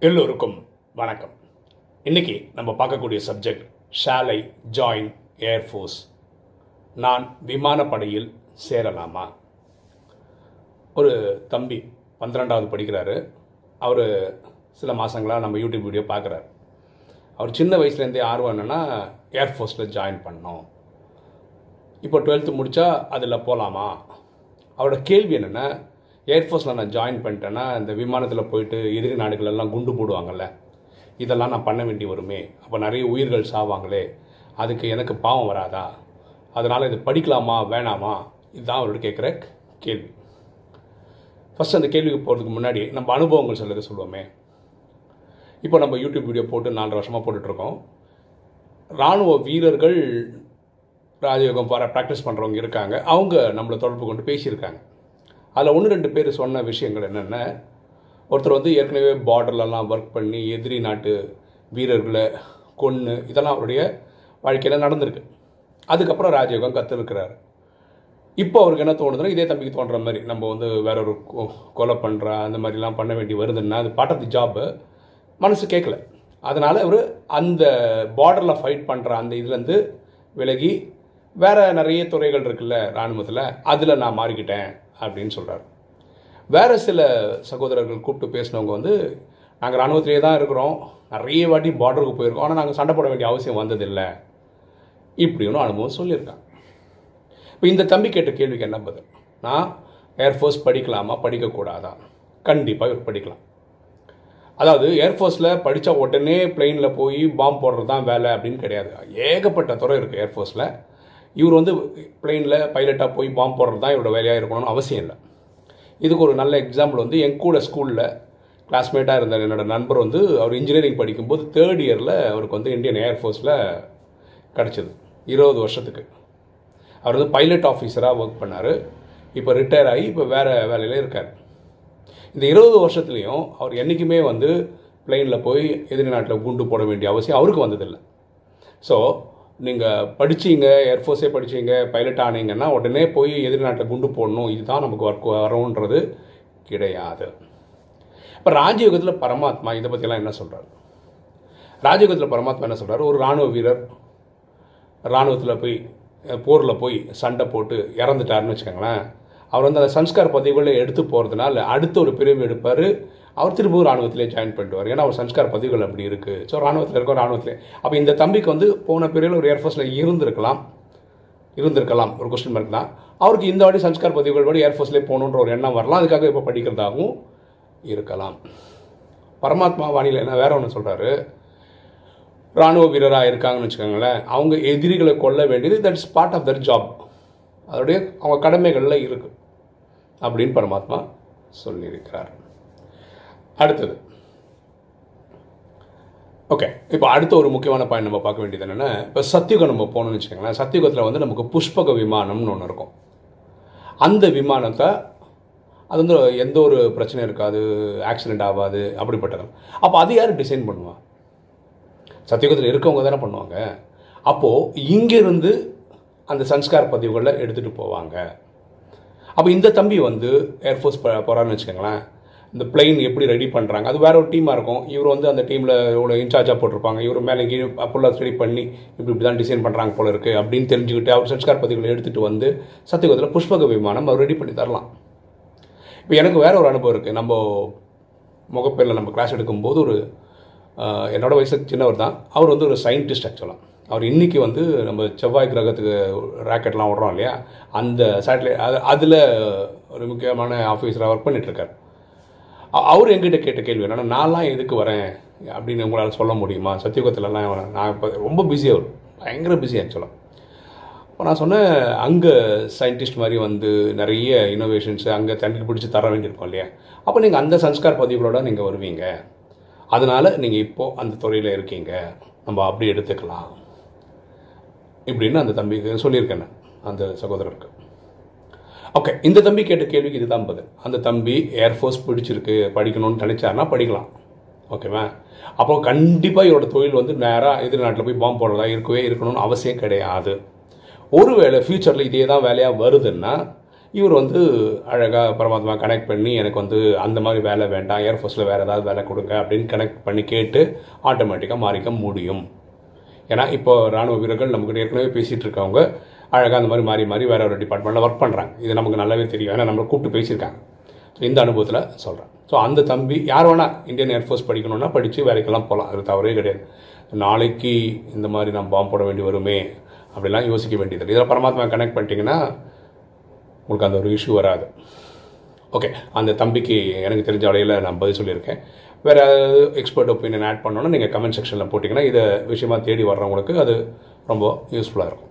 எல்லோருக்கும் வணக்கம். இன்றைக்கி நம்ம பார்க்கக்கூடிய சப்ஜெக்ட் ஷாலை ஜாயின் ஏர்ஃபோர்ஸ் நான் விமானப்படையில் சேரலாமா? ஒரு தம்பி பன்னிரெண்டாவது படிக்கிறாரு. அவர் சில மாதங்களாக நம்ம யூடியூப் வீடியோ பார்க்குறாரு. அவர் சின்ன வயசுலேருந்தே ஆர்வம் என்னென்னா ஏர்ஃபோர்ஸில் ஜாயின் பண்ணோம். இப்போ டுவெல்த்து முடித்தா அதில் போகலாமா அவரோட கேள்வி என்னென்னா ஏர்ஃபோர்ஸில் நான் ஜாயின் பண்ணிட்டேன்னா இந்த விமானத்தில் போயிட்டு எதிரி நாடுகள் எல்லாம் குண்டு போடுவாங்கள்ல இதெல்லாம் நான் பண்ண வேண்டி வருமே. அப்போ நிறைய உயிர்கள் சாவாங்களே அதுக்கு எனக்கு பாவம் வராதா? அதனால் இது படிக்கலாமா வேணாமா? இதுதான் அவரோட கேட்குற கேள்வி. ஃபஸ்ட் அந்த கேள்விக்கு போகிறதுக்கு முன்னாடி நம்ம அனுபவங்கள் சிலது சொல்லுவோமே. இப்போ நம்ம யூடியூப் வீடியோ போட்டு நாலரை வருஷமாக போட்டுட்ருக்கோம். இராணுவ வீரர்கள் ராஜயோகம் பார ப்ராக்டிஸ் பண்ணுறவங்க இருக்காங்க. அவங்க நம்மளை தொடர்பு கொண்டு பேசியிருக்காங்க. அதில் ஒன்று ரெண்டு பேர் சொன்ன விஷயங்கள் என்னென்ன? ஒருத்தர் வந்து ஏற்கனவே பார்டர்லலாம் ஒர்க் பண்ணி எதிரி நாட்டு வீரர்களை கொன்று இதெல்லாம் அவருடைய வாழ்க்கையில் நடந்திருக்கு. அதுக்கப்புறம் ராஜயோகம் கற்றுருக்கிறார் இப்போ அவருக்கு என்ன தோணுதுன்னா இதே தம்பிக்கு தோன்ற மாதிரி நம்ம வந்து வேற ஒரு கொ- கொலை பண்ணுற அந்த மாதிரிலாம் பண்ண வேண்டி வருதுன்னா அது பார்ட் ஆஃப் தி ஜாப்பு மனசு கேட்கல அதனால் அவர் அந்த பார்டரில் ஃபைட் பண்ணுற அந்த இதுலேருந்து விலகி வேறு நிறைய துறைகள் இருக்குல்ல இராணுவத்தில் அதில் நான் மாறிக்கிட்டேன். அப்படின்னு சொல்கிறார் வேறு சில சகோதரர்கள் கூப்பிட்டு பேசினவங்க வந்து நாங்கள் இராணுவத்திலே தான் இருக்கிறோம். நிறைய வாட்டி பார்டருக்கு போயிருக்கோம். ஆனால் நாங்கள் சண்டை போட வேண்டிய அவசியம் வந்ததில்லை. இப்படின்னு அனுபவம் சொல்லியிருக்காங்க. இப்போ இந்த தம்பி கேட்ட கேள்விக்கு என்ன பதில்? நான் ஏர்ஃபோர்ஸ் படிக்கலாமா? படிக்கக்கூடாதா? கண்டிப்பாக இவர் படிக்கலாம். அதாவது ஏர்ஃபோர்ஸில் படித்தா உடனே பிளெயினில் போய் பாம்பு போடுறது தான் வேலை அப்படின்னு கிடையாது. ஏகப்பட்ட துறை இருக்குது ஏர்ஃபோர்ஸில் இவர் வந்து பிளெயினில் பைலட்டாக போய் பாம்பு போடுறது தான் இவரோட வேலையாக இருக்கணும்னு அவசியம் இல்லை. இதுக்கு ஒரு நல்ல எக்ஸாம்பிள் வந்து என் கூட ஸ்கூலில் கிளாஸ்மேட்டாக இருந்த என்னோடய நண்பர் வந்து அவர் இன்ஜினியரிங் படிக்கும்போது தேர்ட் இயரில் அவருக்கு வந்து இந்தியன் ஏர்ஃபோர்ஸில் கிடச்சிது. இருபது வருஷத்துக்கு. அவர் வந்து பைலட் ஆஃபீஸராக ஒர்க் பண்ணார். இப்போ ரிட்டையர் ஆகி இப்போ வேறு வேலையில் இருக்கார். இந்த இருபது வருஷத்துலேயும் அவர் என்றைக்குமே வந்து பிளெயினில் போய் எதிரி நாட்டில் குண்டு போட வேண்டிய அவசியம் அவருக்கு வந்ததில்லை. ஸோ நீங்கள் படிச்சீங்க ஏர்ஃபோர்ஸே படிச்சீங்க பைலட் ஆனீங்கன்னா உடனே போய் எதிர்நாட்டில் குண்டு போடணும். இதுதான் நமக்கு ஒர்க் வரோன்றது கிடையாது. இப்போ ராஜயோகத்தில் பரமாத்மா இதை பற்றிலாம் என்ன சொல்கிறார் ராஜயோகத்தில் பரமாத்மா என்ன சொல்கிறார் ஒரு இராணுவ வீரர் இராணுவத்தில் போய் போரில் போய் சண்டை போட்டு இறந்துட்டாருன்னு வச்சுக்கோங்களேன். அவர் வந்து அந்த சம்ஸ்கார் பதிவுகளை எடுத்து போகிறதுனால அடுத்த ஒரு பிரிவு எடுப்பார். அவர் திரும்பவும் ராணுவத்திலே ஜாயின் பண்ணிடுவார். ஏன்னா அவர் சன்ஸ்கார் பதிவுகள் அப்படி இருக்குது ஸோ ராணுவத்தில் இருக்கோம் ராணுவத்திலே. அப்போ இந்த தம்பிக்கு வந்து போன பிறகு ஒரு ஏர்ஃபோர்ஸில் இருந்திருக்கலாம். இருந்திருக்கலாம். ஒரு கொஸ்டின் மார்க் தான். அவருக்கு இந்த வாட்டி சன்ஸ்கார் பதிவுகள் படி ஏர்ஃபோர்ஸ்லேயே போகணுன்ற ஒரு எண்ணம் வரலாம். அதுக்காக இப்போ படிக்கிறதாகவும் இருக்கலாம். பரமாத்மா வாணியில் என்ன வேற ஒன்று சொல்கிறாரு ராணுவ வீரராக இருக்காங்கன்னு வச்சுக்கோங்களேன். அவங்க எதிரிகளை கொல்ல வேண்டியது that is part of their job அதோடைய அவங்க கடமைகளில் இருக்குது அப்படின்னு பரமாத்மா சொல்லியிருக்கிறார். அடுத்தது. ஓகே இப்போ அடுத்த ஒரு முக்கியமான பாயிண்ட் நம்ம பார்க்க வேண்டியது என்னென்னா இப்போ சத்தியுகம் நம்ம போகணும்னு வச்சுக்கோங்களேன் சத்தியுகத்தில் வந்து நமக்கு புஷ்பக விமானம்னு ஒன்று இருக்கும். அந்த விமானத்தை அது வந்து எந்த ஒரு பிரச்சனையும் இருக்காது ஆக்சிடெண்ட் ஆகாது அப்படிப்பட்டது. அப்போ அது யார் டிசைன் பண்ணுவா? சத்தியுகத்தில் இருக்கவங்க தானே பண்ணுவாங்க. அப்போது இங்கேருந்து அந்த சன்ஸ்கார் பதிவுகளை எடுத்துகிட்டு போவாங்க. அப்போ இந்த தம்பி வந்து ஏர்ஃபோர்ஸ் போகிறான்னு வச்சுக்கோங்களேன் இந்த பிளெயின் எப்படி ரெடி பண்ணுறாங்க அது வேற ஒரு டீமாக இருக்கும். இவர் வந்து அந்த டீமில் இவ்வளோ இன்சார்ஜாக போட்டிருப்பாங்க. இவர் மேலே கீழே அப்போல்லாம் ஸ்டடி பண்ணி இப்படி இப்படி தான் டிசைன் பண்ணுறாங்க போல இருக்குது அப்படின்னு தெரிஞ்சுக்கிட்டு அவர் சன்ஸ்கார் பதிவுகளை எடுத்துகிட்டு வந்து சத்தியுகத்தில் புஷ்பக விமானம் அவர் ரெடி பண்ணி தரலாம். இப்போ எனக்கு வேற ஒரு அனுபவம் இருக்குது நம்ம முகப்பேரில் நம்ம கிளாஸ் எடுக்கும்போது ஒரு என்னோடய வயசுக்கு சின்னவர் தான். அவர் வந்து ஒரு சயின்டிஸ்ட் ஆக்சுவலாக அவர் இன்றைக்கி வந்து நம்ம செவ்வாய் கிரகத்துக்கு ராக்கெட்லாம் விடுறோம் இல்லையா? அந்த சேட்டலைட் அது அதில் ஒரு முக்கியமான ஆஃபீஸராக ஒர்க் பண்ணிகிட்ருக்கார் அவர் எங்கிட்ட கேட்ட கேள்வி என்னன்னா நான்லாம் எதுக்கு வரேன்? அப்படின்னு உங்களால் சொல்ல முடியுமா? சத்தியுகத்திலலாம் வரேன். நான் இப்போ ரொம்ப பிஸி அவர். பயங்கர பிஸி ஆக்சுவலாக இப்போ நான் சொன்னேன் அங்கே சயின்டிஸ்ட் மாதிரி வந்து நிறைய இனோவேஷன்ஸ் அங்கே தண்ணி பிடிச்சி தர வேண்டியிருக்கோம் இல்லையா? அப்போ நீங்கள் அந்த சன்ஸ்கார் பதிவுகளோட நீங்கள் வருவீங்க. அதனால் நீங்கள் இப்போது அந்த துறையில் இருக்கீங்க. நம்ம அப்படி எடுத்துக்கலாம். இப்படின்னு அந்த தம்பிக்கு சொல்லியிருக்கேன் நான், அந்த சகோதரருக்கு. ஓகே இந்த தம்பி கேட்ட கேள்விக்கு இதுதான் பதில். அந்த தம்பி ஏர்ஃபோர்ஸ் பிடிச்சிருக்கு படிக்கணும்னு நினச்சாருன்னா படிக்கலாம். ஓகேவா அப்போ கண்டிப்பாக இவரோட தொழில் வந்து நேராக எதிர் நாட்டில் போய் பாம்பு போடுறதா இருக்கவே இருக்கணும்னு அவசியம் கிடையாது. ஒருவேளை ஃப்யூச்சரில் இதே தான் வேலையாக வருதுன்னா இவர் வந்து அழகாக பரமாத்மா கனெக்ட் பண்ணி எனக்கு வந்து அந்த மாதிரி வேலை வேண்டாம் ஏர்ஃபோர்ஸில் வேறு ஏதாவது வேலை கொடுங்க அப்படின்னு கனெக்ட் பண்ணி கேட்டு ஆட்டோமேட்டிக்காக மாறிக்க முடியும். ஏன்னா இப்போ ராணுவ வீரர்கள் நமக்கு ஏற்கனவே பேசிகிட்டு இருக்கவங்க அழகாக அந்த மாதிரி மாறி மாறி வேறு ஒரு டிபார்ட்மெண்ட்டில் ஒர்க் பண்ணுறாங்க இது நமக்கு நல்லாவே தெரியும். ஏன்னா நம்மளை கூப்பிட்டு பேசியிருக்காங்க. ஸோ இந்த அனுபவத்தில் சொல்கிறேன் ஸோ அந்த தம்பி யார் வேணால் இந்தியன் ஏர்ஃபோர்ஸ் படிக்கணும்னா படித்து வேலைக்கெல்லாம் போகலாம் அது தவறே கிடையாது. நாளைக்கு இந்த மாதிரி நான் பாம்பு போட வேண்டி வருமே அப்படிலாம் யோசிக்க வேண்டியது இதில் பரமாத்மா கனெக்ட் பண்ணிட்டீங்கன்னா உங்களுக்கு அந்த ஒரு இஷ்யூ வராது. ஓகே அந்த தம்பிக்கு எனக்கு தெரிஞ்ச வழியில் நான் பதில் சொல்லியிருக்கேன். வேறு ஏதாவது எக்ஸ்பர்ட் ஒப்பீனியன் ஆட் பண்ணோன்னா நீங்கள் கமெண்ட் செக்ஷனில் போட்டிங்கன்னா இதை விஷயமாக தேடி வர்றவங்களுக்கு அது ரொம்ப யூஸ்ஃபுல்லாக இருக்கும்.